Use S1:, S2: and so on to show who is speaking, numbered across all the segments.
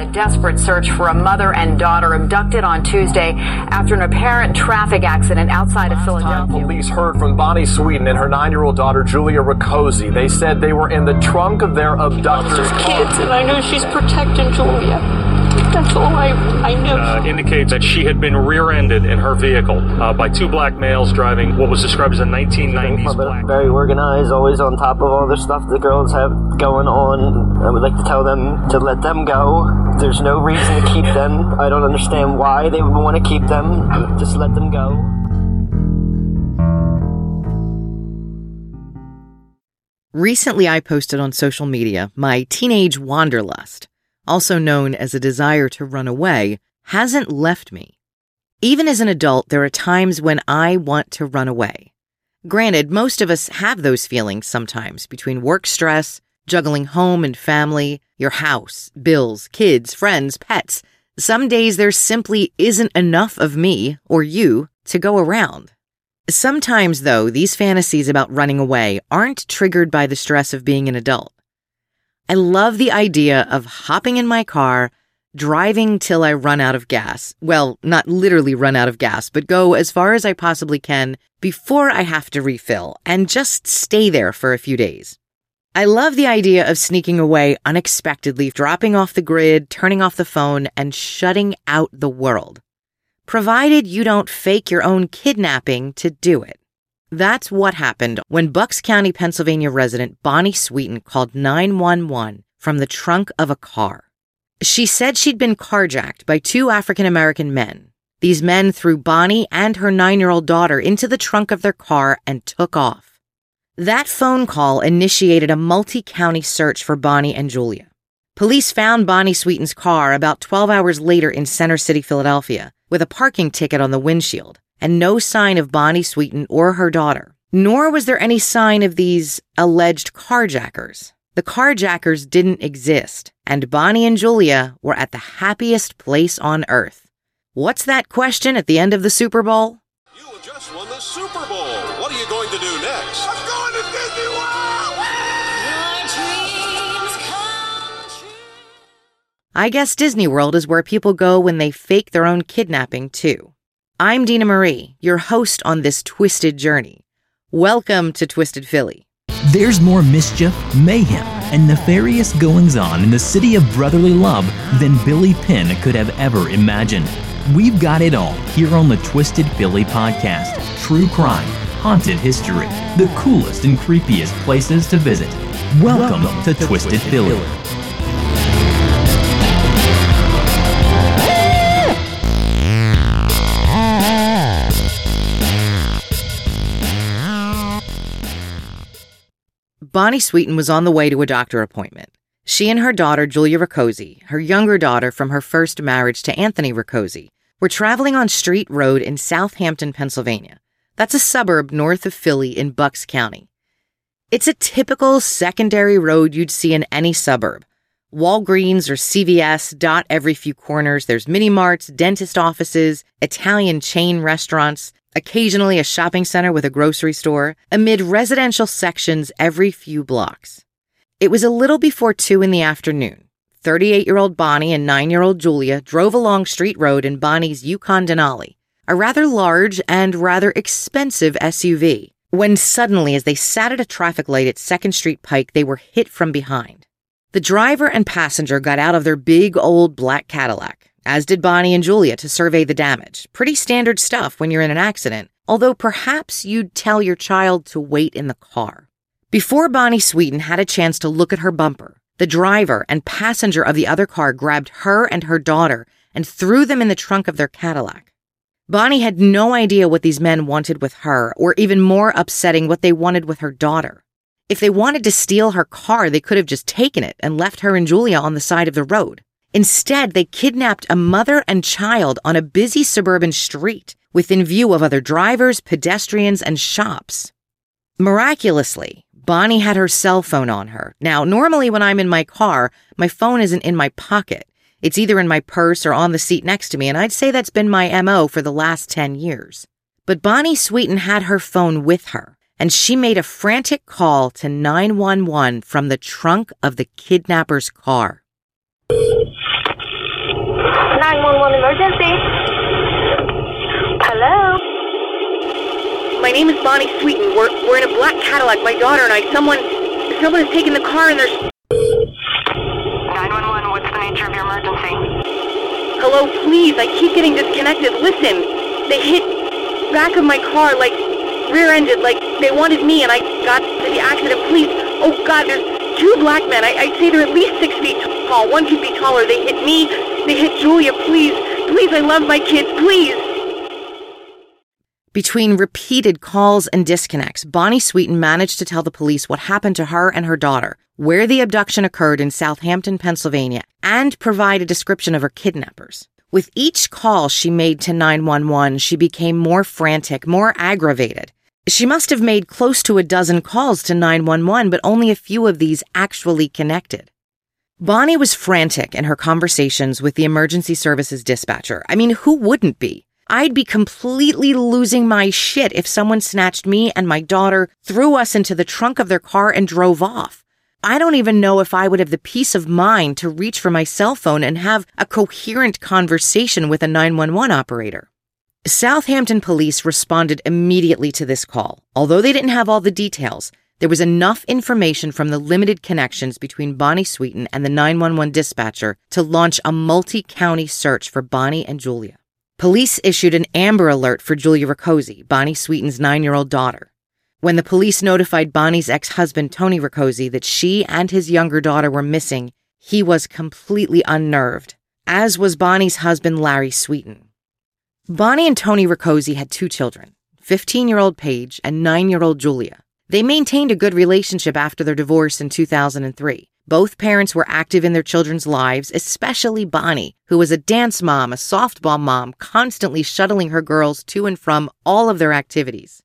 S1: the desperate search for a mother and daughter abducted on Tuesday after an apparent traffic accident outside of Philadelphia.
S2: Police heard from Bonnie Sweeten and her nine-year-old daughter Julia Rakoczy. They said they were in the trunk of their abductor's car.
S3: kids, and I know she's protecting Julia. That's all I, I know.
S4: uh, indicates that she had been rear-ended in her vehicle uh, by two black males driving what was described as a 1990s black.
S5: Very organized, always on top of all the stuff the girls have going on. I would like to tell them to let them go. There's no reason to keep them. I don't understand why they would want to keep them. Just let them go.
S6: Recently, I posted on social media my teenage wanderlust, also known as a desire to run away, hasn't left me. Even as an adult, there are times when I want to run away. Granted, most of us have those feelings sometimes between work stress, juggling home and family, your house, bills, kids, friends, pets. Some days there simply isn't enough of me or you to go around. Sometimes, though, these fantasies about running away aren't triggered by the stress of being an adult. I love the idea of hopping in my car, driving till I run out of gas. Well, not literally run out of gas, but go as far as I possibly can before I have to refill and just stay there for a few days. I love the idea of sneaking away unexpectedly, dropping off the grid, turning off the phone, and shutting out the world. Provided you don't fake your own kidnapping to do it. That's what happened when Bucks County, Pennsylvania resident Bonnie Sweeten called 911 from the trunk of a car. She said she'd been carjacked by two African American men. These men threw Bonnie and her nine year old daughter into the trunk of their car and took off. That phone call initiated a multi county search for Bonnie and Julia. Police found Bonnie Sweeten's car about 12 hours later in Center City, Philadelphia, with a parking ticket on the windshield and no sign of Bonnie Sweeten or her daughter. Nor was there any sign of these alleged carjackers. The carjackers didn't exist, and Bonnie and Julia were at the happiest place on earth. What's that question at the end of the Super Bowl?
S7: You just won the Super Bowl. What are you going to do next? I'm going to Disney World!
S6: I guess Disney World is where people go when they fake their own kidnapping, too. I'm Dina Marie, your host on this twisted journey. Welcome to Twisted Philly.
S8: There's more mischief, mayhem, and nefarious goings on in the city of brotherly love than Billy Penn could have ever imagined. We've got it all here on the Twisted Philly podcast true crime, haunted history, the coolest and creepiest places to visit. Welcome, to, Twisted, Philly.
S6: Bonnie Sweeten was on the way to a doctor appointment. She and her daughter, Julia Rakoczy, her younger daughter from her first marriage to Anthony Rakoczy, were traveling on Street Road in Southampton, Pennsylvania. That's a suburb north of Philly in Bucks County. It's a typical secondary road you'd see in any suburb. Walgreens or CVS dot every few corners. There's mini marts, dentist offices, Italian chain restaurants, occasionally a shopping center with a grocery store, amid residential sections every few blocks. It was a little before two in the afternoon. 38 year old Bonnie and 9 year old Julia drove along Street Road in Bonnie's Yukon Denali, a rather large and rather expensive SUV, when suddenly, as they sat at a traffic light at 2nd Street Pike, they were hit from behind. The driver and passenger got out of their big old black Cadillac, as did Bonnie and Julia to survey the damage. Pretty standard stuff when you're in an accident, although perhaps you'd tell your child to wait in the car. Before Bonnie Sweeten had a chance to look at her bumper, the driver and passenger of the other car grabbed her and her daughter and threw them in the trunk of their Cadillac. Bonnie had no idea what these men wanted with her, or even more upsetting, what they wanted with her daughter. If they wanted to steal her car, they could have just taken it and left her and Julia on the side of the road. Instead, they kidnapped a mother and child on a busy suburban street within view of other drivers, pedestrians, and shops. Miraculously, Bonnie had her cell phone on her. Now, normally when I'm in my car, my phone isn't in my pocket. It's either in my purse or on the seat next to me, and I'd say that's been my MO for the last 10 years. But Bonnie Sweeten had her phone with her, and she made a frantic call to 911 from the trunk of the kidnapper's car.
S9: 911 emergency. Hello?
S10: My name is Bonnie Sweeten. We're, we're in a black Cadillac, my daughter and I. Someone, someone has taken the car and there's...
S9: 911, what's the nature of your emergency?
S10: Hello, please, I keep getting disconnected. Listen, they hit back of my car, like, rear-ended, like, they wanted me and I got to the accident. Please, oh God, there's two black men. I, I'd say they're at least six feet tall. One could be taller. They hit me, they hit Julia. Please, please, I love my kids, please.
S6: Between repeated calls and disconnects, Bonnie Sweeten managed to tell the police what happened to her and her daughter, where the abduction occurred in Southampton, Pennsylvania, and provide a description of her kidnappers. With each call she made to 911, she became more frantic, more aggravated. She must have made close to a dozen calls to 911, but only a few of these actually connected. Bonnie was frantic in her conversations with the emergency services dispatcher. I mean, who wouldn't be? I'd be completely losing my shit if someone snatched me and my daughter, threw us into the trunk of their car, and drove off. I don't even know if I would have the peace of mind to reach for my cell phone and have a coherent conversation with a 911 operator. Southampton police responded immediately to this call. Although they didn't have all the details, there was enough information from the limited connections between Bonnie Sweeten and the 911 dispatcher to launch a multi county search for Bonnie and Julia. Police issued an Amber Alert for Julia Rakoczy, Bonnie Sweeten's nine year old daughter. When the police notified Bonnie's ex husband, Tony Rakoczy, that she and his younger daughter were missing, he was completely unnerved, as was Bonnie's husband, Larry Sweeten. Bonnie and Tony Rakoczy had two children 15 year old Paige and 9 year old Julia. They maintained a good relationship after their divorce in 2003. Both parents were active in their children's lives, especially Bonnie, who was a dance mom, a softball mom, constantly shuttling her girls to and from all of their activities.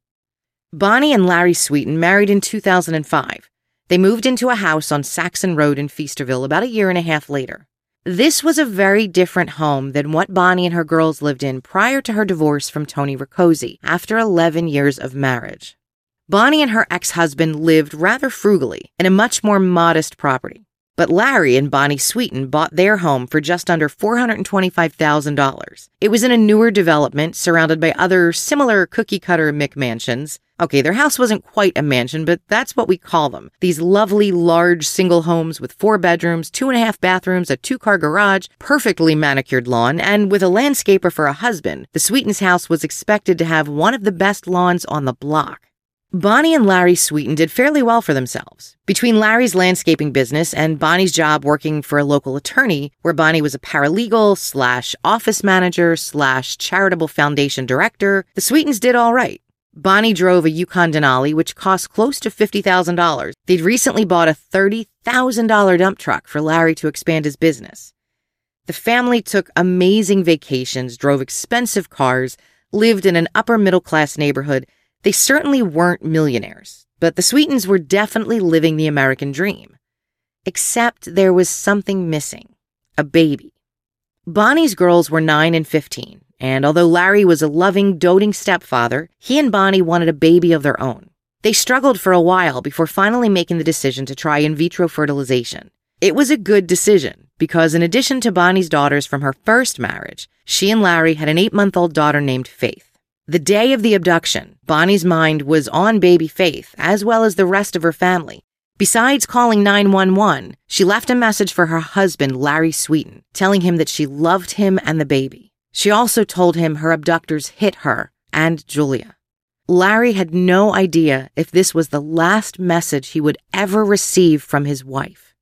S6: Bonnie and Larry Sweeten married in 2005. They moved into a house on Saxon Road in Feasterville about a year and a half later. This was a very different home than what Bonnie and her girls lived in prior to her divorce from Tony Rakoczy after 11 years of marriage. Bonnie and her ex-husband lived rather frugally in a much more modest property. But Larry and Bonnie Sweeten bought their home for just under $425,000. It was in a newer development surrounded by other similar cookie cutter McMansions. Okay, their house wasn't quite a mansion, but that's what we call them. These lovely, large single homes with four bedrooms, two and a half bathrooms, a two car garage, perfectly manicured lawn, and with a landscaper for a husband. The Sweetens house was expected to have one of the best lawns on the block. Bonnie and Larry Sweeten did fairly well for themselves. Between Larry's landscaping business and Bonnie's job working for a local attorney, where Bonnie was a paralegal slash office manager slash charitable foundation director, the Sweetens did all right. Bonnie drove a Yukon Denali, which cost close to $50,000. They'd recently bought a $30,000 dump truck for Larry to expand his business. The family took amazing vacations, drove expensive cars, lived in an upper middle class neighborhood, they certainly weren't millionaires, but the Sweetens were definitely living the American dream. Except there was something missing a baby. Bonnie's girls were 9 and 15, and although Larry was a loving, doting stepfather, he and Bonnie wanted a baby of their own. They struggled for a while before finally making the decision to try in vitro fertilization. It was a good decision because, in addition to Bonnie's daughters from her first marriage, she and Larry had an eight month old daughter named Faith. The day of the abduction, Bonnie's mind was on baby Faith, as well as the rest of her family. Besides calling 911, she left a message for her husband, Larry Sweeten, telling him that she loved him and the baby. She also told him her abductors hit her and Julia. Larry had no idea if this was the last message he would ever receive from his wife.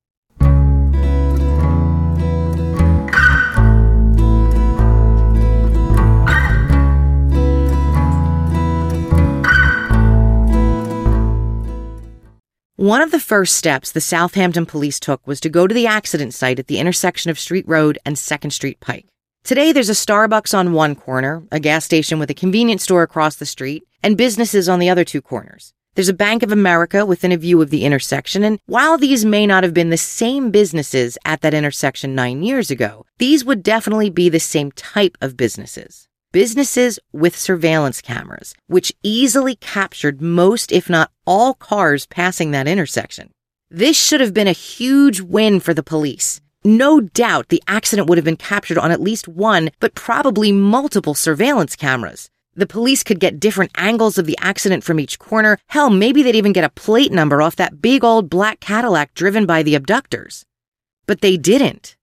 S6: One of the first steps the Southampton police took was to go to the accident site at the intersection of Street Road and 2nd Street Pike. Today, there's a Starbucks on one corner, a gas station with a convenience store across the street, and businesses on the other two corners. There's a Bank of America within a view of the intersection, and while these may not have been the same businesses at that intersection nine years ago, these would definitely be the same type of businesses businesses with surveillance cameras, which easily captured most, if not all, cars passing that intersection. This should have been a huge win for the police. No doubt the accident would have been captured on at least one, but probably multiple surveillance cameras. The police could get different angles of the accident from each corner. Hell, maybe they'd even get a plate number off that big old black Cadillac driven by the abductors. But they didn't.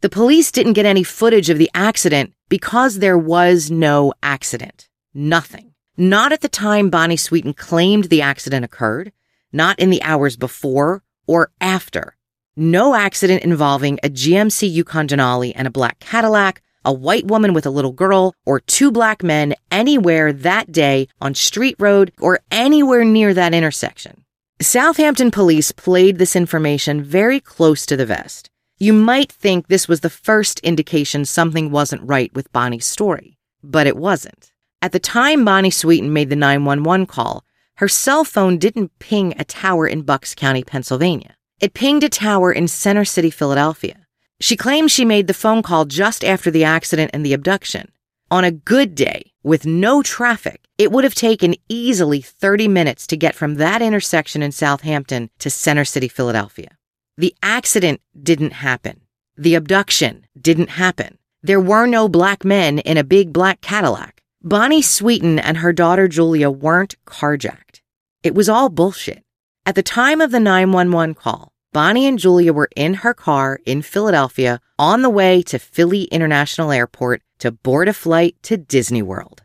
S6: The police didn't get any footage of the accident because there was no accident. Nothing. Not at the time Bonnie Sweeten claimed the accident occurred, not in the hours before or after. No accident involving a GMC Yukon Denali and a black Cadillac, a white woman with a little girl, or two black men anywhere that day on Street Road or anywhere near that intersection. Southampton police played this information very close to the vest. You might think this was the first indication something wasn't right with Bonnie's story, but it wasn't. At the time Bonnie Sweeten made the 911 call, her cell phone didn't ping a tower in Bucks County, Pennsylvania. It pinged a tower in Center City, Philadelphia. She claims she made the phone call just after the accident and the abduction. On a good day, with no traffic, it would have taken easily 30 minutes to get from that intersection in Southampton to Center City, Philadelphia. The accident didn't happen. The abduction didn't happen. There were no black men in a big black Cadillac. Bonnie Sweeten and her daughter Julia weren't carjacked. It was all bullshit. At the time of the 911 call, Bonnie and Julia were in her car in Philadelphia on the way to Philly International Airport to board a flight to Disney World.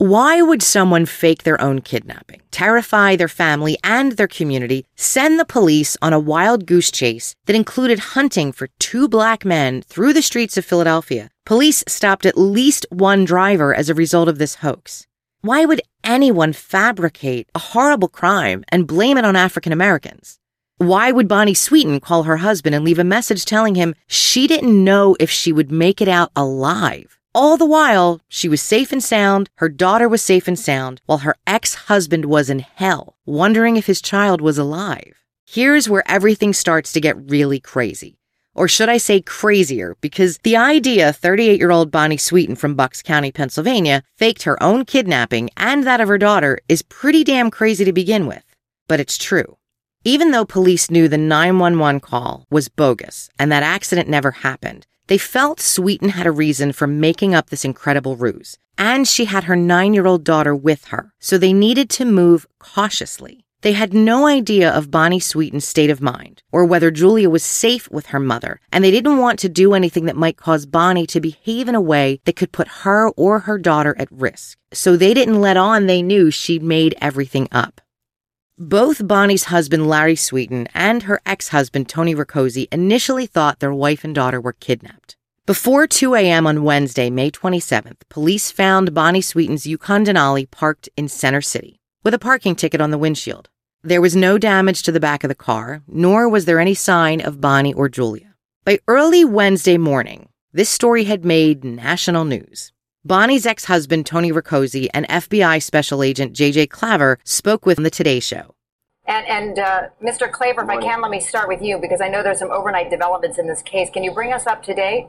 S6: Why would someone fake their own kidnapping, terrify their family and their community, send the police on a wild goose chase that included hunting for two black men through the streets of Philadelphia? Police stopped at least one driver as a result of this hoax. Why would anyone fabricate a horrible crime and blame it on African Americans? Why would Bonnie Sweeten call her husband and leave a message telling him she didn't know if she would make it out alive? All the while, she was safe and sound, her daughter was safe and sound, while her ex-husband was in hell, wondering if his child was alive. Here's where everything starts to get really crazy. Or should I say crazier, because the idea 38 year old Bonnie Sweeten from Bucks County, Pennsylvania, faked her own kidnapping and that of her daughter is pretty damn crazy to begin with. But it's true. Even though police knew the 911 call was bogus and that accident never happened, they felt Sweeten had a reason for making up this incredible ruse. And she had her nine year old daughter with her, so they needed to move cautiously. They had no idea of Bonnie Sweeten's state of mind or whether Julia was safe with her mother, and they didn't want to do anything that might cause Bonnie to behave in a way that could put her or her daughter at risk. So they didn't let on they knew she'd made everything up. Both Bonnie's husband, Larry Sweeten, and her ex-husband, Tony Rakoczy, initially thought their wife and daughter were kidnapped. Before 2 a.m. on Wednesday, May 27th, police found Bonnie Sweeten's Yukon Denali parked in Center City, with a parking ticket on the windshield. There was no damage to the back of the car, nor was there any sign of Bonnie or Julia. By early Wednesday morning, this story had made national news. Bonnie's ex-husband, Tony Rakoczy, and FBI Special Agent J.J. Klaver spoke with the Today Show.
S1: And, and uh, Mr. Klaver, if I can, let me start with you because I know there's some overnight developments in this case. Can you bring us up to date?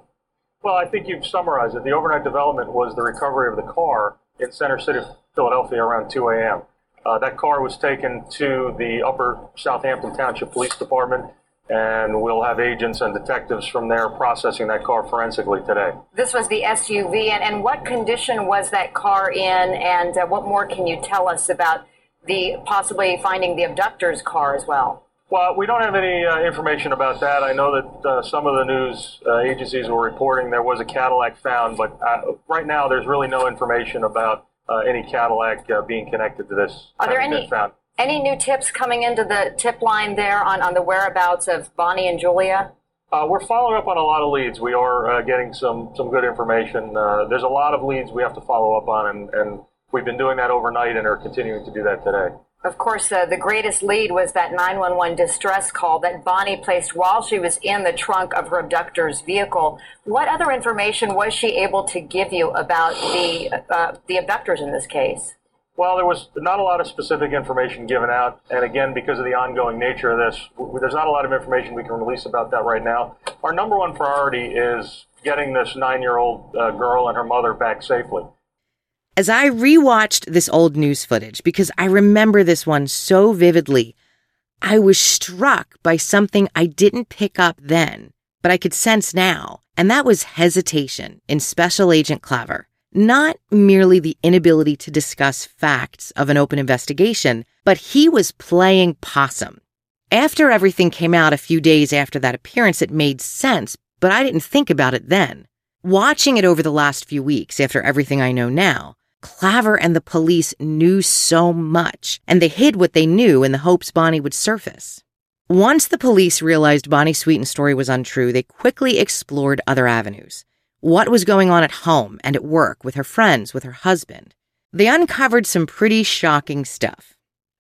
S4: Well, I think you've summarized it. The overnight development was the recovery of the car in Center City, Philadelphia, around 2 a.m. Uh, that car was taken to the Upper Southampton Township Police Department and we'll have agents and detectives from there processing that car forensically today.
S1: This was the SUV, and, and what condition was that car in, and uh, what more can you tell us about the possibly finding the abductor's car as well?
S4: Well, we don't have any uh, information about that. I know that uh, some of the news uh, agencies were reporting there was a Cadillac found, but uh, right now there's really no information about uh, any Cadillac being connected to this.
S1: Are there any?
S4: Found.
S1: Any new tips coming into the tip line there on, on the whereabouts of Bonnie and Julia?
S4: Uh, we're following up on a lot of leads. We are uh, getting some, some good information. Uh, there's a lot of leads we have to follow up on, and, and we've been doing that overnight and are continuing to do that today.
S1: Of course, uh, the greatest lead was that 911 distress call that Bonnie placed while she was in the trunk of her abductor's vehicle. What other information was she able to give you about the, uh, the abductors in this case?
S4: Well, there was not a lot of specific information given out, and again, because of the ongoing nature of this, there's not a lot of information we can release about that right now. Our number one priority is getting this nine-year-old uh, girl and her mother back safely.
S6: As I rewatched this old news footage, because I remember this one so vividly, I was struck by something I didn't pick up then, but I could sense now, and that was hesitation in Special Agent Klaver. Not merely the inability to discuss facts of an open investigation, but he was playing possum. After everything came out a few days after that appearance, it made sense, but I didn't think about it then. Watching it over the last few weeks, after everything I know now, Klaver and the police knew so much, and they hid what they knew in the hopes Bonnie would surface. Once the police realized Bonnie Sweeten's story was untrue, they quickly explored other avenues. What was going on at home and at work with her friends, with her husband? They uncovered some pretty shocking stuff.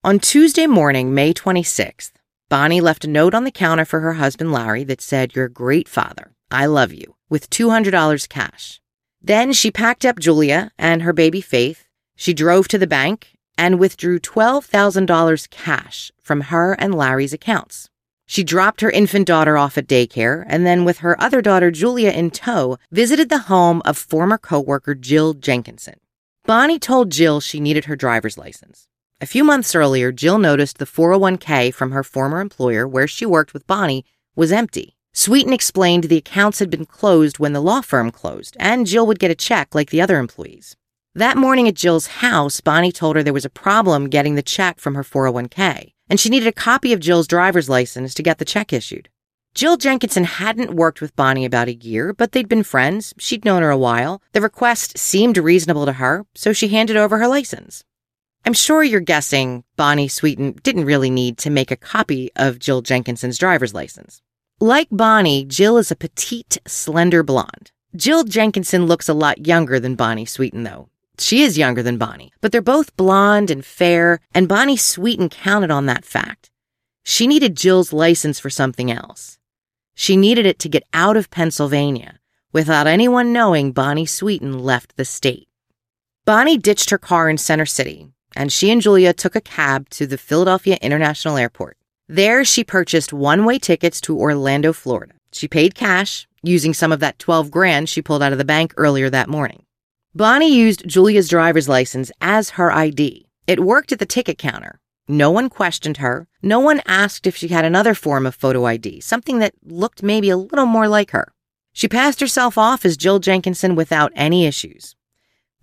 S6: On Tuesday morning, May 26th, Bonnie left a note on the counter for her husband Larry that said, You're a great father. I love you, with $200 cash. Then she packed up Julia and her baby Faith. She drove to the bank and withdrew $12,000 cash from her and Larry's accounts. She dropped her infant daughter off at daycare and then, with her other daughter Julia in tow, visited the home of former coworker Jill Jenkinson. Bonnie told Jill she needed her driver's license. A few months earlier, Jill noticed the 401k from her former employer, where she worked with Bonnie, was empty. Sweeten explained the accounts had been closed when the law firm closed, and Jill would get a check like the other employees. That morning at Jill's house, Bonnie told her there was a problem getting the check from her 401k, and she needed a copy of Jill's driver's license to get the check issued. Jill Jenkinson hadn't worked with Bonnie about a year, but they'd been friends. She'd known her a while. The request seemed reasonable to her, so she handed over her license. I'm sure you're guessing Bonnie Sweeten didn't really need to make a copy of Jill Jenkinson's driver's license. Like Bonnie, Jill is a petite, slender blonde. Jill Jenkinson looks a lot younger than Bonnie Sweeten, though. She is younger than Bonnie, but they're both blonde and fair, and Bonnie Sweeten counted on that fact. She needed Jill's license for something else. She needed it to get out of Pennsylvania without anyone knowing Bonnie Sweeten left the state. Bonnie ditched her car in Center City, and she and Julia took a cab to the Philadelphia International Airport. There, she purchased one way tickets to Orlando, Florida. She paid cash, using some of that 12 grand she pulled out of the bank earlier that morning. Bonnie used Julia's driver's license as her ID. It worked at the ticket counter. No one questioned her. No one asked if she had another form of photo ID, something that looked maybe a little more like her. She passed herself off as Jill Jenkinson without any issues.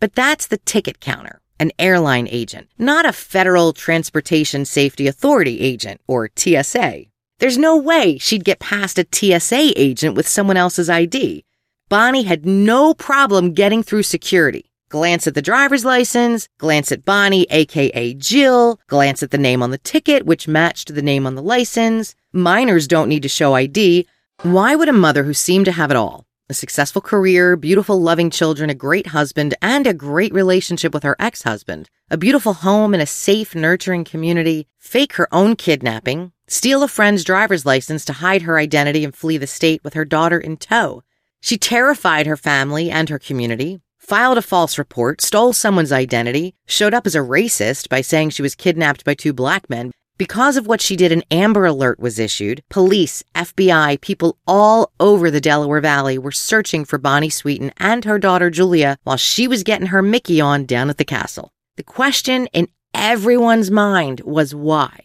S6: But that's the ticket counter an airline agent, not a Federal Transportation Safety Authority agent or TSA. There's no way she'd get past a TSA agent with someone else's ID. Bonnie had no problem getting through security. Glance at the driver's license, glance at Bonnie, aka Jill, glance at the name on the ticket, which matched the name on the license. Minors don't need to show ID. Why would a mother who seemed to have it all a successful career, beautiful, loving children, a great husband, and a great relationship with her ex husband, a beautiful home and a safe, nurturing community, fake her own kidnapping, steal a friend's driver's license to hide her identity and flee the state with her daughter in tow. She terrified her family and her community, filed a false report, stole someone's identity, showed up as a racist by saying she was kidnapped by two black men, because of what she did, an Amber Alert was issued. Police, FBI, people all over the Delaware Valley were searching for Bonnie Sweeten and her daughter Julia while she was getting her Mickey on down at the castle. The question in everyone's mind was why?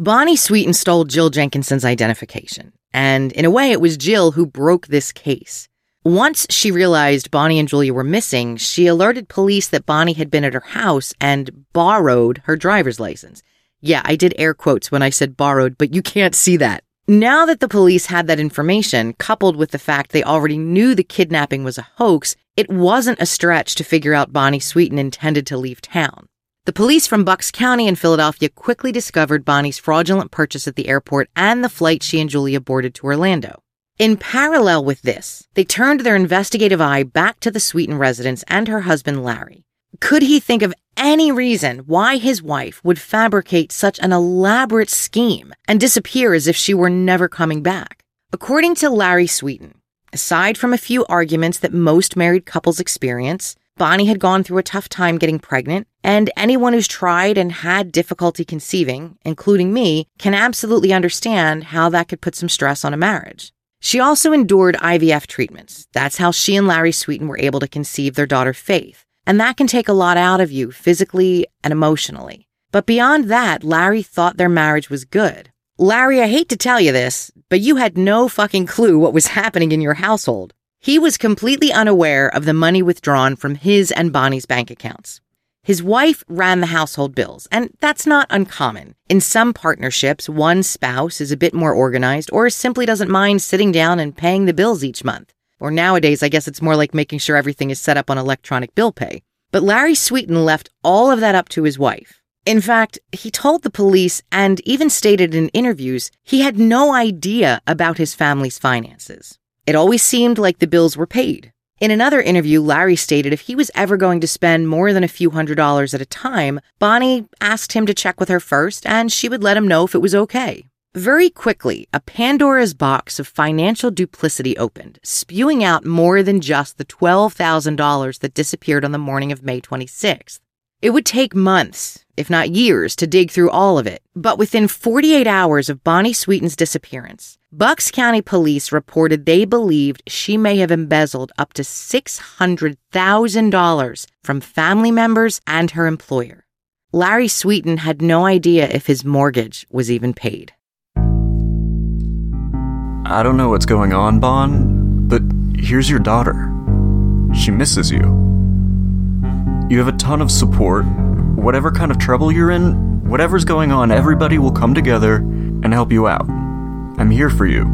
S6: Bonnie Sweeten stole Jill Jenkinson's identification. And in a way, it was Jill who broke this case. Once she realized Bonnie and Julia were missing, she alerted police that Bonnie had been at her house and borrowed her driver's license. Yeah, I did air quotes when I said borrowed, but you can't see that. Now that the police had that information, coupled with the fact they already knew the kidnapping was a hoax, it wasn't a stretch to figure out Bonnie Sweeten intended to leave town. The police from Bucks County in Philadelphia quickly discovered Bonnie's fraudulent purchase at the airport and the flight she and Julia boarded to Orlando. In parallel with this, they turned their investigative eye back to the Sweeten residence and her husband Larry. Could he think of any reason why his wife would fabricate such an elaborate scheme and disappear as if she were never coming back? According to Larry Sweeten, aside from a few arguments that most married couples experience, Bonnie had gone through a tough time getting pregnant, and anyone who's tried and had difficulty conceiving, including me, can absolutely understand how that could put some stress on a marriage. She also endured IVF treatments. That's how she and Larry Sweeten were able to conceive their daughter Faith. and that can take a lot out of you physically and emotionally. But beyond that, Larry thought their marriage was good. Larry, I hate to tell you this, but you had no fucking clue what was happening in your household. He was completely unaware of the money withdrawn from his and Bonnie's bank accounts. His wife ran the household bills, and that's not uncommon. In some partnerships, one spouse is a bit more organized or simply doesn't mind sitting down and paying the bills each month. Or nowadays, I guess it's more like making sure everything is set up on electronic bill pay. But Larry Sweeten left all of that up to his wife. In fact, he told the police and even stated in interviews he had no idea about his family's finances. It always seemed like the bills were paid. In another interview, Larry stated if he was ever going to spend more than a few hundred dollars at a time, Bonnie asked him to check with her first and she would let him know if it was okay. Very quickly, a Pandora's box of financial duplicity opened, spewing out more than just the $12,000 that disappeared on the morning of May 26th. It would take months, if not years, to dig through all of it. But within 48 hours of Bonnie Sweeten's disappearance, Bucks County police reported they believed she may have embezzled up to $600,000 from family members and her employer. Larry Sweeten had no idea if his mortgage was even paid.
S11: I don't know what's going on, Bon, but here's your daughter. She misses you. You have a ton of support. Whatever kind of trouble you're in, whatever's going on, everybody will come together and help you out. I'm here for you.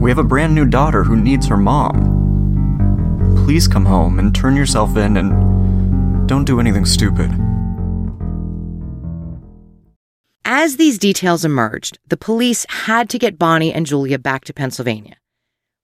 S11: We have a brand new daughter who needs her mom. Please come home and turn yourself in and don't do anything stupid.
S6: As these details emerged, the police had to get Bonnie and Julia back to Pennsylvania.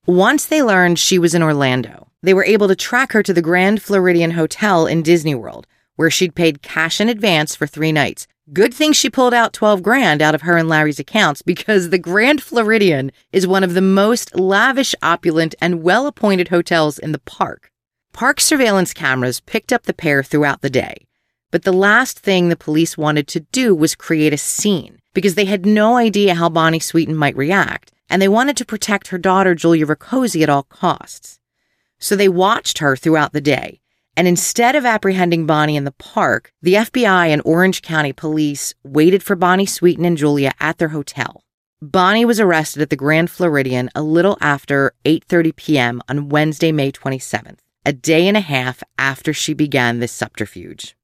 S6: Once they learned she was in Orlando, they were able to track her to the Grand Floridian Hotel in Disney World, where she'd paid cash in advance for three nights. Good thing she pulled out 12 grand out of her and Larry's accounts because the Grand Floridian is one of the most lavish, opulent, and well appointed hotels in the park. Park surveillance cameras picked up the pair throughout the day. But the last thing the police wanted to do was create a scene because they had no idea how Bonnie Sweeten might react, and they wanted to protect her daughter, Julia Rakoczy, at all costs. So they watched her throughout the day. And instead of apprehending Bonnie in the park, the FBI and Orange County police waited for Bonnie Sweeten and Julia at their hotel. Bonnie was arrested at the Grand Floridian a little after 8:30 p.m. on Wednesday, May 27th, a day and a half after she began this subterfuge.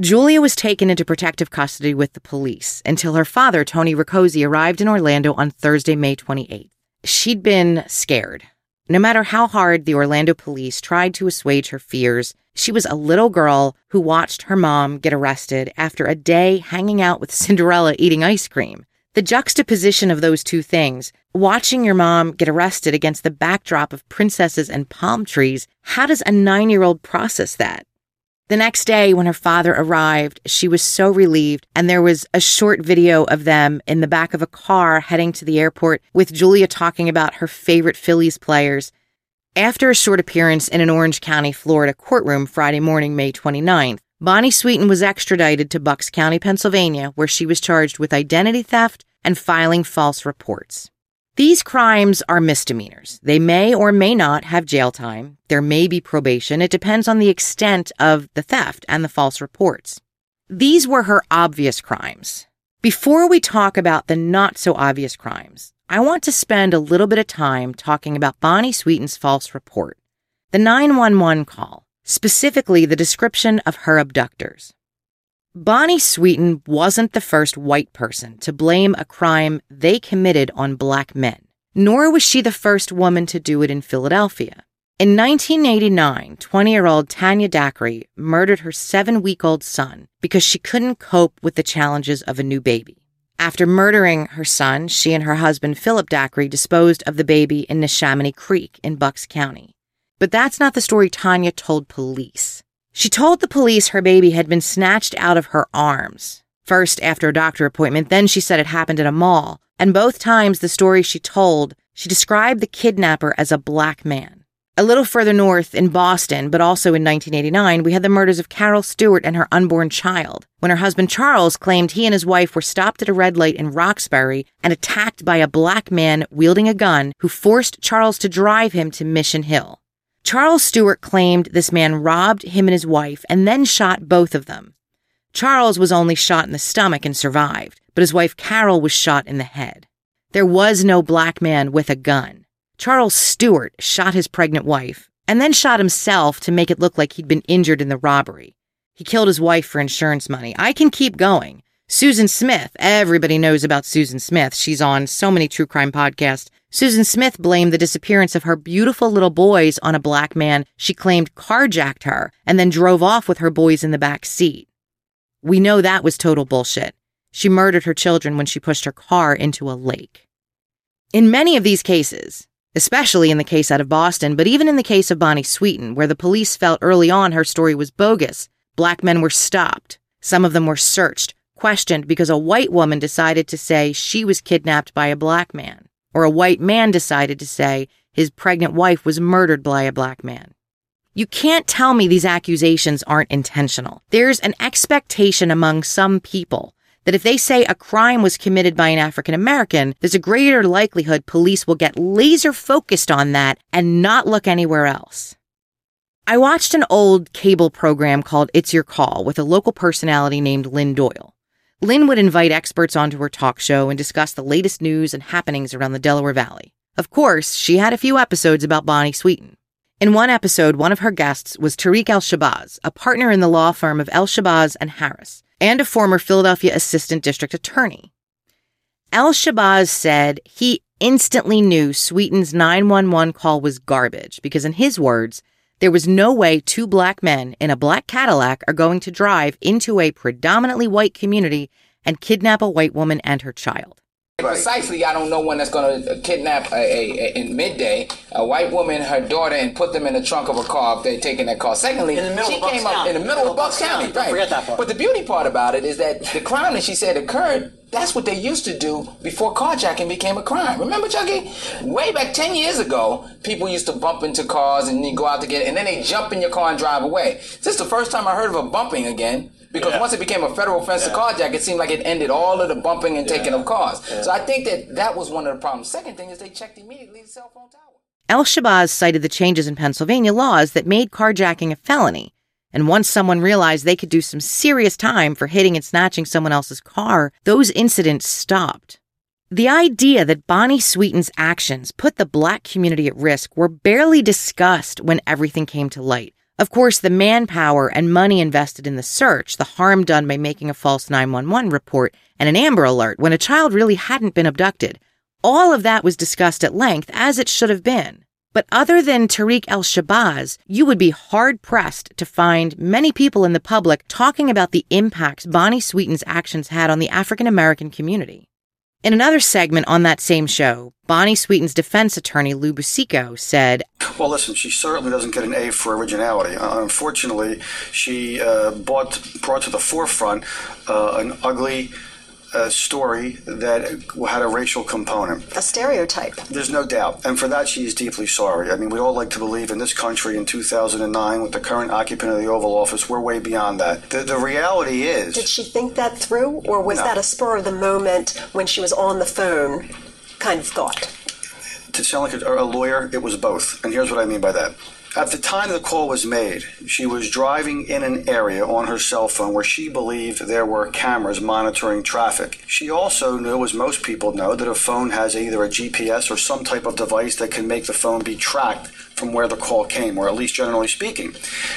S6: Julia was taken into protective custody with the police until her father, Tony Rakoczy, arrived in Orlando on Thursday, May 28th. She'd been scared. No matter how hard the Orlando police tried to assuage her fears, she was a little girl who watched her mom get arrested after a day hanging out with Cinderella eating ice cream. The juxtaposition of those two things, watching your mom get arrested against the backdrop of princesses and palm trees, how does a nine year old process that? The next day, when her father arrived, she was so relieved, and there was a short video of them in the back of a car heading to the airport with Julia talking about her favorite Phillies players. After a short appearance in an Orange County, Florida courtroom Friday morning, May 29th, Bonnie Sweeten was extradited to Bucks County, Pennsylvania, where she was charged with identity theft and filing false reports. These crimes are misdemeanors. They may or may not have jail time. There may be probation. It depends on the extent of the theft and the false reports. These were her obvious crimes. Before we talk about the not so obvious crimes, I want to spend a little bit of time talking about Bonnie Sweeten's false report, the 911 call, specifically the description of her abductors. Bonnie Sweeten wasn't the first white person to blame a crime they committed on black men, nor was she the first woman to do it in Philadelphia. In 1989, 20 year old Tanya Dacri murdered her seven week old son because she couldn't cope with the challenges of a new baby. After murdering her son, she and her husband Philip Dacri disposed of the baby in Neshaminy Creek in Bucks County. But that's not the story Tanya told police. She told the police her baby had been snatched out of her arms. First after a doctor appointment, then she said it happened at a mall. And both times the story she told, she described the kidnapper as a black man. A little further north in Boston, but also in 1989, we had the murders of Carol Stewart and her unborn child, when her husband Charles claimed he and his wife were stopped at a red light in Roxbury and attacked by a black man wielding a gun who forced Charles to drive him to Mission Hill. Charles Stewart claimed this man robbed him and his wife and then shot both of them. Charles was only shot in the stomach and survived, but his wife Carol was shot in the head. There was no black man with a gun. Charles Stewart shot his pregnant wife and then shot himself to make it look like he'd been injured in the robbery. He killed his wife for insurance money. I can keep going. Susan Smith, everybody knows about Susan Smith. She's on so many true crime podcasts. Susan Smith blamed the disappearance of her beautiful little boys on a black man she claimed carjacked her and then drove off with her boys in the back seat. We know that was total bullshit. She murdered her children when she pushed her car into a lake. In many of these cases, especially in the case out of Boston, but even in the case of Bonnie Sweeten, where the police felt early on her story was bogus, black men were stopped. Some of them were searched, questioned because a white woman decided to say she was kidnapped by a black man, or a white man decided to say his pregnant wife was murdered by a black man. You can't tell me these accusations aren't intentional. There's an expectation among some people that if they say a crime was committed by an African American, there's a greater likelihood police will get laser focused on that and not look anywhere else. I watched an old cable program called It's Your Call with a local personality named Lynn Doyle. Lynn would invite experts onto her talk show and discuss the latest news and happenings around the Delaware Valley. Of course, she had a few episodes about Bonnie Sweeten. In one episode, one of her guests was Tariq El Shabazz, a partner in the law firm of El Shabazz and Harris, and a former Philadelphia assistant district attorney. El Shabazz said he instantly knew Sweeten's 911 call was garbage because, in his words, there was no way two black men in a black Cadillac are going to drive into a predominantly white community and kidnap a white woman and her child.
S12: Precisely, I don't know when that's going to uh, kidnap a, a, a, in midday a white woman, her daughter, and put them in the trunk of a car if they're taking that car. Secondly, she came up in the middle of Bucks County, right?
S13: forget that part.
S12: But the beauty part about it is that the crime that she said occurred. That's what they used to do before carjacking became a crime. Remember, Chucky? Way back 10 years ago, people used to bump into cars and then go out to get, and then they jump in your car and drive away. This is the first time I heard of a bumping again. Because
S13: Yeah.
S12: once it became a federal offense to carjack, it seemed like it ended all of the bumping and taking of cars. So I think that that was one of the problems. Second thing is they checked immediately the cell phone tower.
S6: El Shabazz cited the changes in Pennsylvania laws that made carjacking a felony. And once someone realized they could do some serious time for hitting and snatching someone else's car, those incidents stopped. The idea that Bonnie Sweeten's actions put the black community at risk were barely discussed when everything came to light. Of course, the manpower and money invested in the search, the harm done by making a false 911 report, and an Amber Alert when a child really hadn't been abducted, all of that was discussed at length, as it should have been. But other than Tariq El Shabazz, you would be hard pressed to find many people in the public talking about the impacts Bonnie Sweeten's actions had on the African American community. In another segment on that same show, Bonnie Sweeten's defense attorney Lou Busico said,
S14: Well, listen, she certainly doesn't get an A for originality. Uh, unfortunately, she uh, brought, brought to the forefront uh, an ugly uh, story that had a racial component.
S15: A stereotype.
S14: There's no doubt. And for that, she is deeply sorry. I mean, we all like to believe in this country in 2009, with the current occupant of the Oval Office, we're way beyond that. The, the reality is.
S15: Did she think that through, or was
S14: No.
S15: that a spur of the moment when she was on the phone kind of thought?
S14: to sound like a, a lawyer, it was both. And here's what I mean by that. At the time the call was made, she was driving in an area on her cell phone where she believed there were cameras monitoring traffic. She also knew, as most people know, that a phone has either a GPS or some type of device that can make the phone be tracked from where the call came, or at least generally speaking.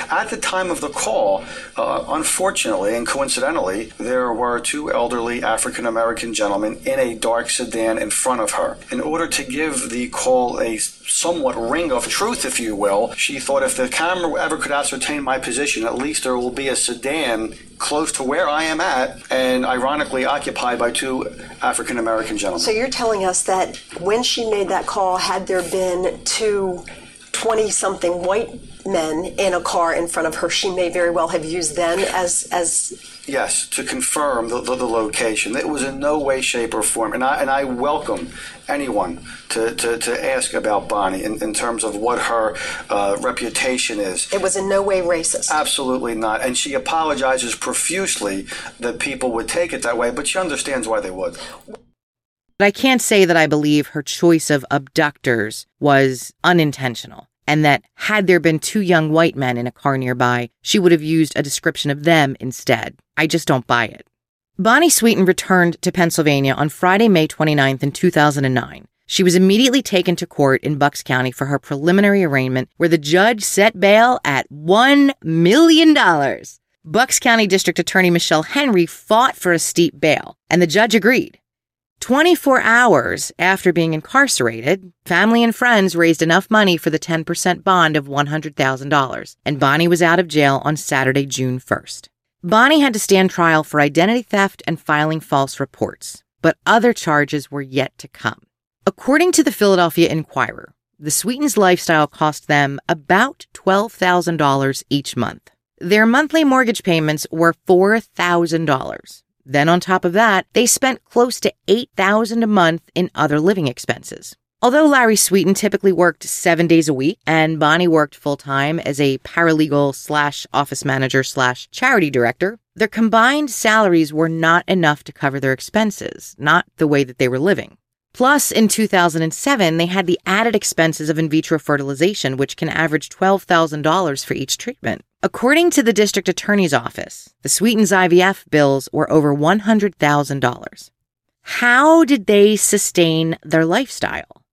S14: At the time of the call, uh, unfortunately and coincidentally, there were two elderly African American gentlemen in a dark sedan in front of her. In order to give the call a somewhat ring of truth, if you will, she thought if the camera ever could ascertain my position, at least there will be a sedan close to where I am at, and ironically occupied by two African American gentlemen.
S15: So you're telling us that when she made that call, had there been two 20 something white men in a car in front of her, she may very well have used them as as
S14: Yes, to confirm the, the, the location. It was in no way, shape, or form. And I, and I welcome anyone to, to, to ask about Bonnie in, in terms of what her uh, reputation is.
S15: it was in no way racist.
S14: Absolutely not. And she apologizes profusely that people would take it that way, but she understands why they would.
S6: But I can't say that I believe her choice of abductors was unintentional. and that had there been two young white men in a car nearby, she would have used a description of them instead. I just don't buy it. Bonnie Sweeten returned to Pennsylvania on Friday, May 29th in 2009. She was immediately taken to court in Bucks County for her preliminary arraignment, where the judge set bail at $1 million. Bucks County District Attorney Michelle Henry fought for a steep bail, and the judge agreed. 24 hours after being incarcerated, family and friends raised enough money for the 10% bond of $100,000, and Bonnie was out of jail on Saturday, June 1st. Bonnie had to stand trial for identity theft and filing false reports, but other charges were yet to come. According to the Philadelphia Inquirer, the Sweetens lifestyle cost them about $12,000 each month. Their monthly mortgage payments were $4,000. Then on top of that, they spent close to $8,000 a month in other living expenses. Although Larry Sweeten typically worked seven days a week and Bonnie worked full time as a paralegal slash office manager slash charity director, their combined salaries were not enough to cover their expenses, not the way that they were living. Plus, in 2007, they had the added expenses of in vitro fertilization, which can average $12,000 for each treatment. According to the district attorney's office, the Sweetens IVF bills were over $100,000. How did they sustain their lifestyle?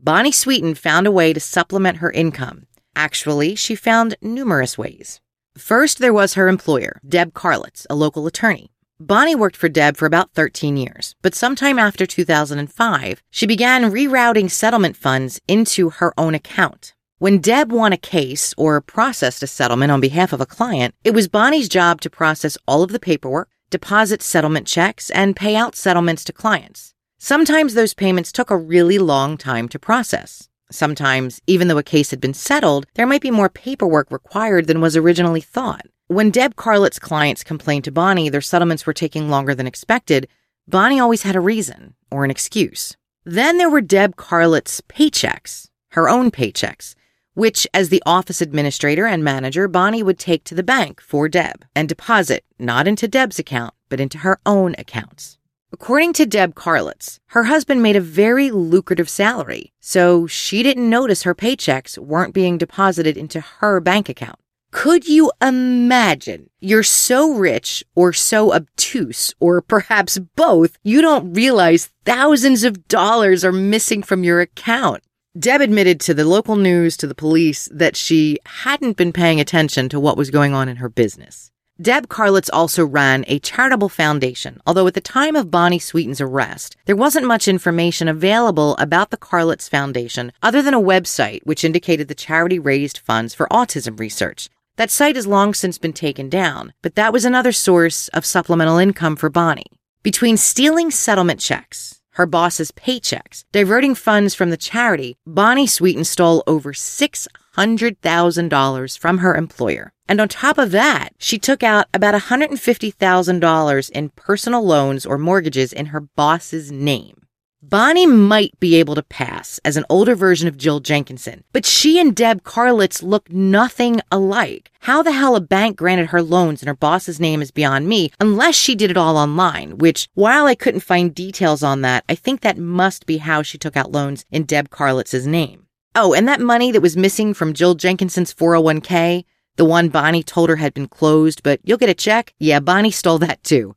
S6: Bonnie Sweeten found a way to supplement her income. Actually, she found numerous ways. First, there was her employer, Deb Carlitz, a local attorney. Bonnie worked for Deb for about 13 years, but sometime after 2005, she began rerouting settlement funds into her own account. When Deb won a case or processed a settlement on behalf of a client, it was Bonnie's job to process all of the paperwork, deposit settlement checks, and pay out settlements to clients. Sometimes those payments took a really long time to process. Sometimes, even though a case had been settled, there might be more paperwork required than was originally thought. When Deb Carlitz's clients complained to Bonnie their settlements were taking longer than expected, Bonnie always had a reason or an excuse. Then there were Deb Carlitz's paychecks, her own paychecks, which, as the office administrator and manager, Bonnie would take to the bank for Deb and deposit not into Deb's account, but into her own accounts. According to Deb Carlitz, her husband made a very lucrative salary, so she didn't notice her paychecks weren't being deposited into her bank account. Could you imagine you're so rich or so obtuse, or perhaps both, you don't realize thousands of dollars are missing from your account? Deb admitted to the local news, to the police, that she hadn't been paying attention to what was going on in her business. Deb Carlitz also ran a charitable foundation, although at the time of Bonnie Sweeten's arrest, there wasn't much information available about the Carlitz Foundation other than a website which indicated the charity raised funds for autism research. That site has long since been taken down, but that was another source of supplemental income for Bonnie. Between stealing settlement checks, her boss's paychecks, diverting funds from the charity, Bonnie Sweeten stole over $600,000 from her employer. And on top of that, she took out about $150,000 in personal loans or mortgages in her boss's name. Bonnie might be able to pass as an older version of Jill Jenkinson, but she and Deb Carlitz look nothing alike. How the hell a bank granted her loans in her boss's name is beyond me, unless she did it all online, which, while I couldn't find details on that, I think that must be how she took out loans in Deb Carlitz's name. Oh, and that money that was missing from Jill Jenkinson's 401k, the one Bonnie told her had been closed, but you'll get a check? Yeah, Bonnie stole that too.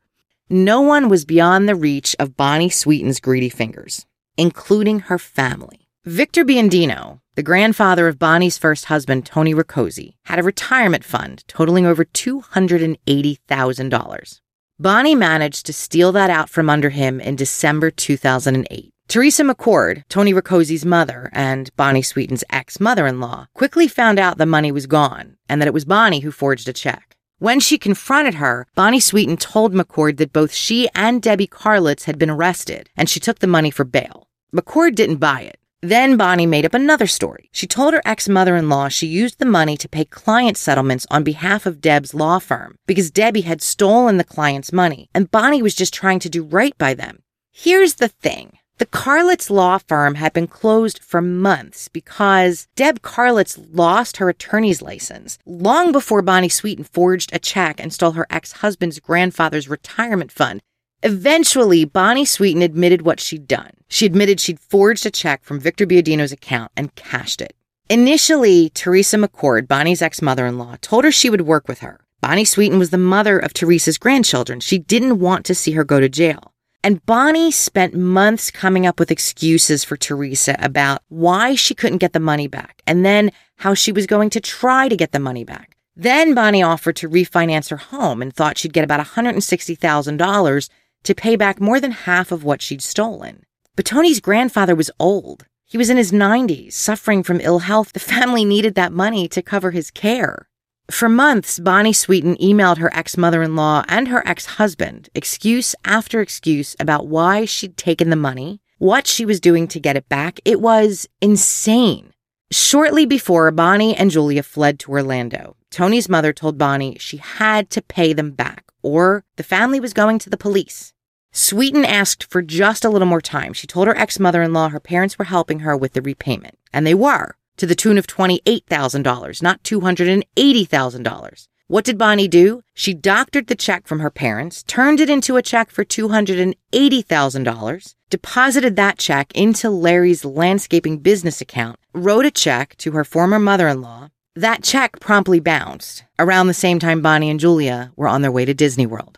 S6: No one was beyond the reach of Bonnie Sweeten's greedy fingers, including her family. Victor Biondino, the grandfather of Bonnie's first husband, Tony Rakoczy, had a retirement fund totaling over $280,000. Bonnie managed to steal that out from under him in December 2008. Teresa McCord, Tony Rakoczy's mother and Bonnie Sweeten's ex mother in law, quickly found out the money was gone and that it was Bonnie who forged a check. When she confronted her, Bonnie Sweeten told McCord that both she and Debbie Carlitz had been arrested and she took the money for bail. McCord didn't buy it. Then Bonnie made up another story. She told her ex mother in law she used the money to pay client settlements on behalf of Deb's law firm because Debbie had stolen the client's money and Bonnie was just trying to do right by them. Here's the thing the Carlitz law firm had been closed for months because Deb Carlitz lost her attorney's license long before Bonnie Sweeten forged a check and stole her ex husband's grandfather's retirement fund. Eventually, Bonnie Sweeten admitted what she'd done. She admitted she'd forged a check from Victor Biondino's account and cashed it. Initially, Teresa McCord, Bonnie's ex mother in law, told her she would work with her. Bonnie Sweeten was the mother of Teresa's grandchildren. She didn't want to see her go to jail. And Bonnie spent months coming up with excuses for Teresa about why she couldn't get the money back and then how she was going to try to get the money back. Then Bonnie offered to refinance her home and thought she'd get about $160,000 to pay back more than half of what she'd stolen. But Tony's grandfather was old. He was in his 90s, suffering from ill health. The family needed that money to cover his care. For months, Bonnie Sweeten emailed her ex mother in law and her ex husband excuse after excuse about why she'd taken the money, what she was doing to get it back. It was insane. Shortly before Bonnie and Julia fled to Orlando, Tony's mother told Bonnie she had to pay them back or the family was going to the police. Sweeten asked for just a little more time. She told her ex mother in law her parents were helping her with the repayment, and they were to the tune of $28,000, not $280,000. What did Bonnie do? She doctored the check from her parents, turned it into a check for $280,000, deposited that check into Larry's landscaping business account, wrote a check to her former mother in law. That check promptly bounced around the same time Bonnie and Julia were on their way to Disney World.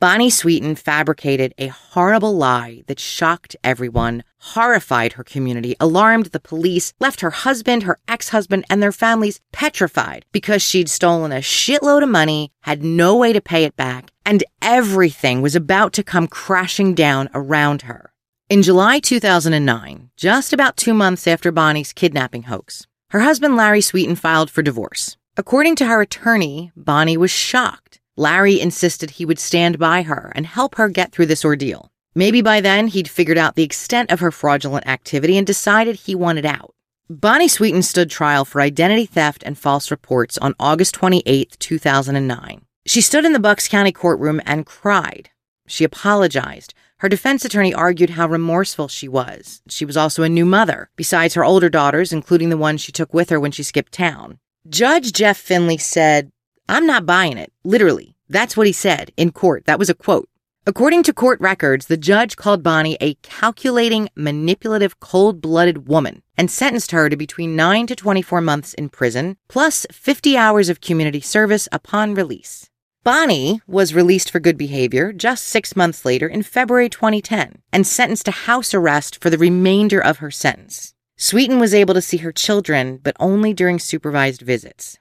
S6: Bonnie Sweeten fabricated a horrible lie that shocked everyone, horrified her community, alarmed the police, left her husband, her ex husband, and their families petrified because she'd stolen a shitload of money, had no way to pay it back, and everything was about to come crashing down around her. In July 2009, just about two months after Bonnie's kidnapping hoax, her husband Larry Sweeten filed for divorce. According to her attorney, Bonnie was shocked. Larry insisted he would stand by her and help her get through this ordeal. Maybe by then he'd figured out the extent of her fraudulent activity and decided he wanted out. Bonnie Sweeten stood trial for identity theft and false reports on August 28, 2009. She stood in the Bucks County courtroom and cried. She apologized. Her defense attorney argued how remorseful she was. She was also a new mother, besides her older daughters, including the one she took with her when she skipped town. Judge Jeff Finley said, I'm not buying it. Literally. That's what he said in court. That was a quote. According to court records, the judge called Bonnie a calculating, manipulative, cold blooded woman and sentenced her to between 9 to 24 months in prison, plus 50 hours of community service upon release. Bonnie was released for good behavior just six months later in February 2010 and sentenced to house arrest for the remainder of her sentence. Sweeten was able to see her children, but only during supervised visits.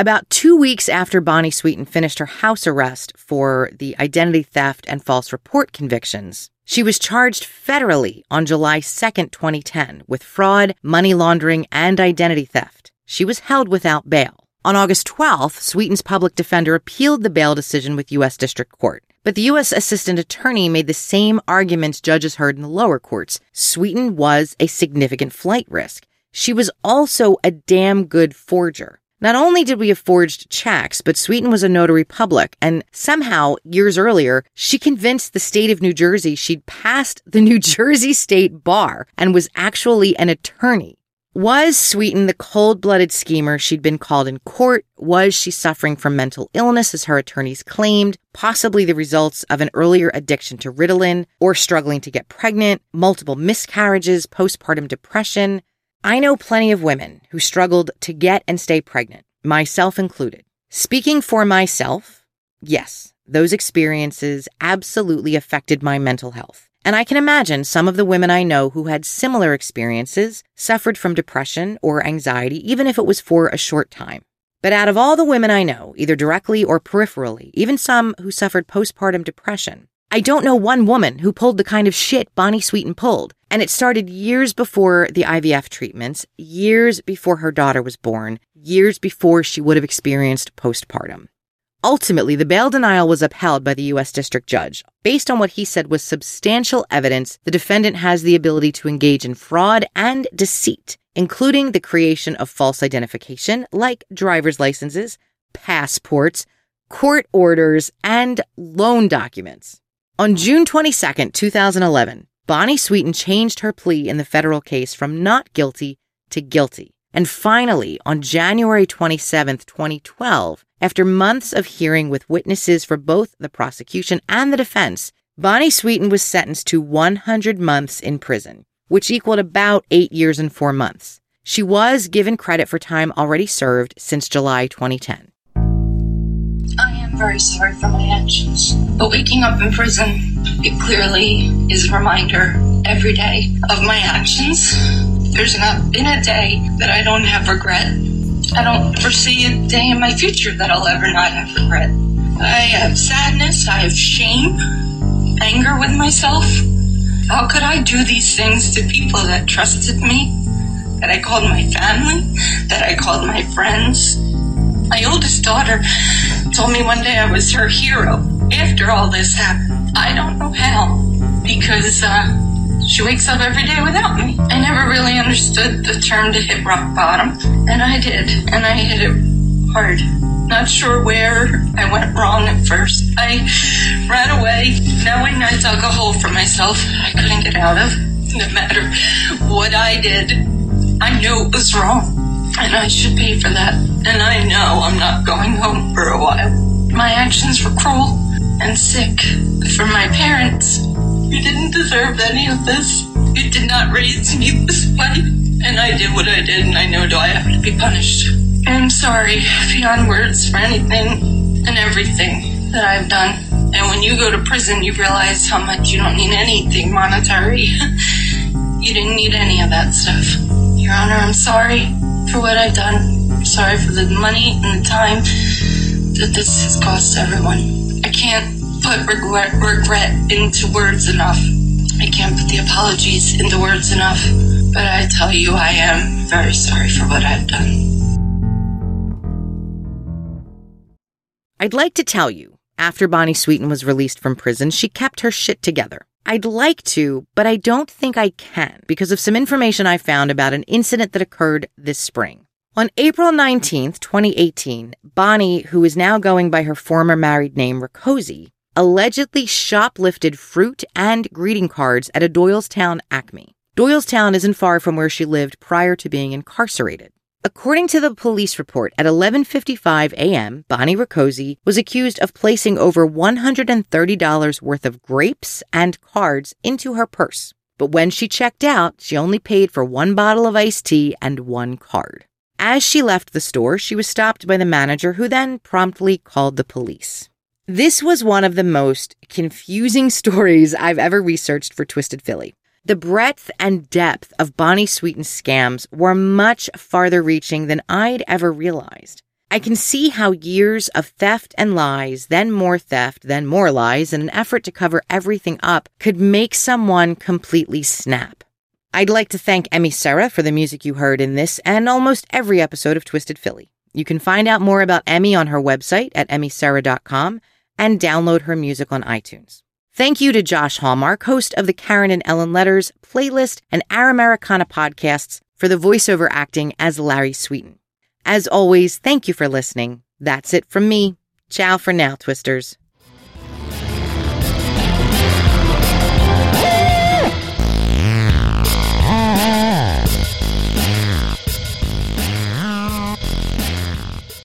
S6: About two weeks after Bonnie Sweeten finished her house arrest for the identity theft and false report convictions, she was charged federally on July 2, 2010, with fraud, money laundering, and identity theft. She was held without bail. On August 12th, Sweeten's public defender appealed the bail decision with U.S. District Court. But the U.S. Assistant Attorney made the same arguments judges heard in the lower courts. Sweeten was a significant flight risk. She was also a damn good forger. Not only did we have forged checks, but Sweeten was a notary public, and somehow, years earlier, she convinced the state of New Jersey she'd passed the New Jersey State Bar and was actually an attorney. Was Sweeten the cold blooded schemer she'd been called in court? Was she suffering from mental illness, as her attorneys claimed, possibly the results of an earlier addiction to Ritalin, or struggling to get pregnant, multiple miscarriages, postpartum depression? I know plenty of women who struggled to get and stay pregnant, myself included. Speaking for myself, yes, those experiences absolutely affected my mental health. And I can imagine some of the women I know who had similar experiences suffered from depression or anxiety, even if it was for a short time. But out of all the women I know, either directly or peripherally, even some who suffered postpartum depression, I don't know one woman who pulled the kind of shit Bonnie Sweeten pulled. And it started years before the IVF treatments, years before her daughter was born, years before she would have experienced postpartum. Ultimately, the bail denial was upheld by the U.S. District Judge based on what he said was substantial evidence the defendant has the ability to engage in fraud and deceit, including the creation of false identification like driver's licenses, passports, court orders, and loan documents. On June 22, 2011, Bonnie Sweeten changed her plea in the federal case from not guilty to guilty. And finally, on January 27, 2012, after months of hearing with witnesses for both the prosecution and the defense, Bonnie Sweeten was sentenced to 100 months in prison, which equaled about eight years and four months. She was given credit for time already served since July 2010.
S13: Very sorry for my actions. But waking up in prison, it clearly is a reminder every day of my actions. There's not been a day that I don't have regret. I don't foresee a day in my future that I'll ever not have regret. I have sadness, I have shame, anger with myself. How could I do these things to people that trusted me, that I called my family, that I called my friends? My oldest daughter told me one day I was her hero after all this happened. I don't know how, because uh, she wakes up every day without me. I never really understood the term to hit rock bottom, and I did, and I hit it hard. Not sure where I went wrong at first. I ran away, knowing I dug a hole for myself I couldn't get out of. No matter what I did, I knew it was wrong. And I should pay for that. And I know I'm not going home for a while. My actions were cruel and sick for my parents. You didn't deserve any of this. You did not raise me this way. And I did what I did, and I know do I have to be punished. I'm sorry beyond words for anything and everything that I've done. And when you go to prison, you realize how much you don't need anything monetary. you didn't need any of that stuff. Your Honor, I'm sorry for what I've done. Sorry for the money and the time that this has cost everyone. I can't put regret, regret into words enough. I can't put the apologies into words enough. But I tell you, I am very sorry for what I've done.
S6: I'd like to tell you, after Bonnie Sweeten was released from prison, she kept her shit together. I'd like to, but I don't think I can because of some information I found about an incident that occurred this spring. On April 19th, 2018, Bonnie, who is now going by her former married name Rakoczy, allegedly shoplifted fruit and greeting cards at a Doylestown Acme. Doylestown isn't far from where she lived prior to being incarcerated. According to the police report, at 11:55 a.m., Bonnie Rakoczy was accused of placing over $130 worth of grapes and cards into her purse. But when she checked out, she only paid for one bottle of iced tea and one card. As she left the store, she was stopped by the manager who then promptly called the police. This was one of the most confusing stories I've ever researched for Twisted Philly. The breadth and depth of Bonnie Sweeten's scams were much farther reaching than I'd ever realized. I can see how years of theft and lies, then more theft, then more lies, in an effort to cover everything up could make someone completely snap. I'd like to thank Emmy Sarah for the music you heard in this and almost every episode of Twisted Philly. You can find out more about Emmy on her website at emmysarah.com and download her music on iTunes. Thank you to Josh Hallmark, host of the Karen and Ellen Letters playlist and Our Americana podcasts, for the voiceover acting as Larry Sweeten. As always, thank you for listening. That's it from me. Ciao for now, Twisters.